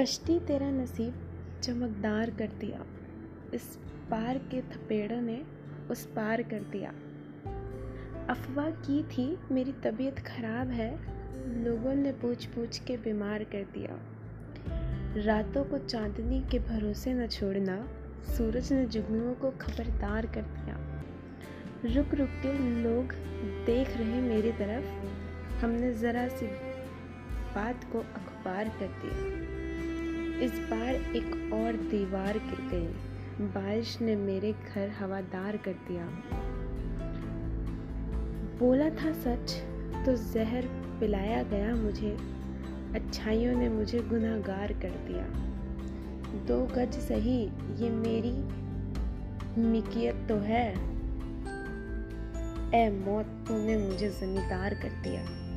कश्ती तेरा नसीब चमकदार कर दिया। इस पार के थपेड़ों ने उस पार कर दिया। अफवाह की थी, मेरी तबीयत खराब है, लोगों ने पूछ पूछ के बीमार कर दिया। रातों को चांदनी के भरोसे न छोड़ना, सूरज ने जुगनुओं को खबरदार कर दिया। रुक रुक के लोग देख रहे मेरी तरफ़, हमने ज़रा सी बात को अखबार कर दिया। इस बार एक और दीवार गिर गई। बारिश ने मेरे घर हवादार कर दिया। बोला था सच तो जहर पिलाया गया मुझे। अच्छाइयों ने मुझे गुनाहगार कर दिया। दो गज सही, ये मेरी मिकियत तो है। ए मौत, तूने मुझे जमींदार कर दिया।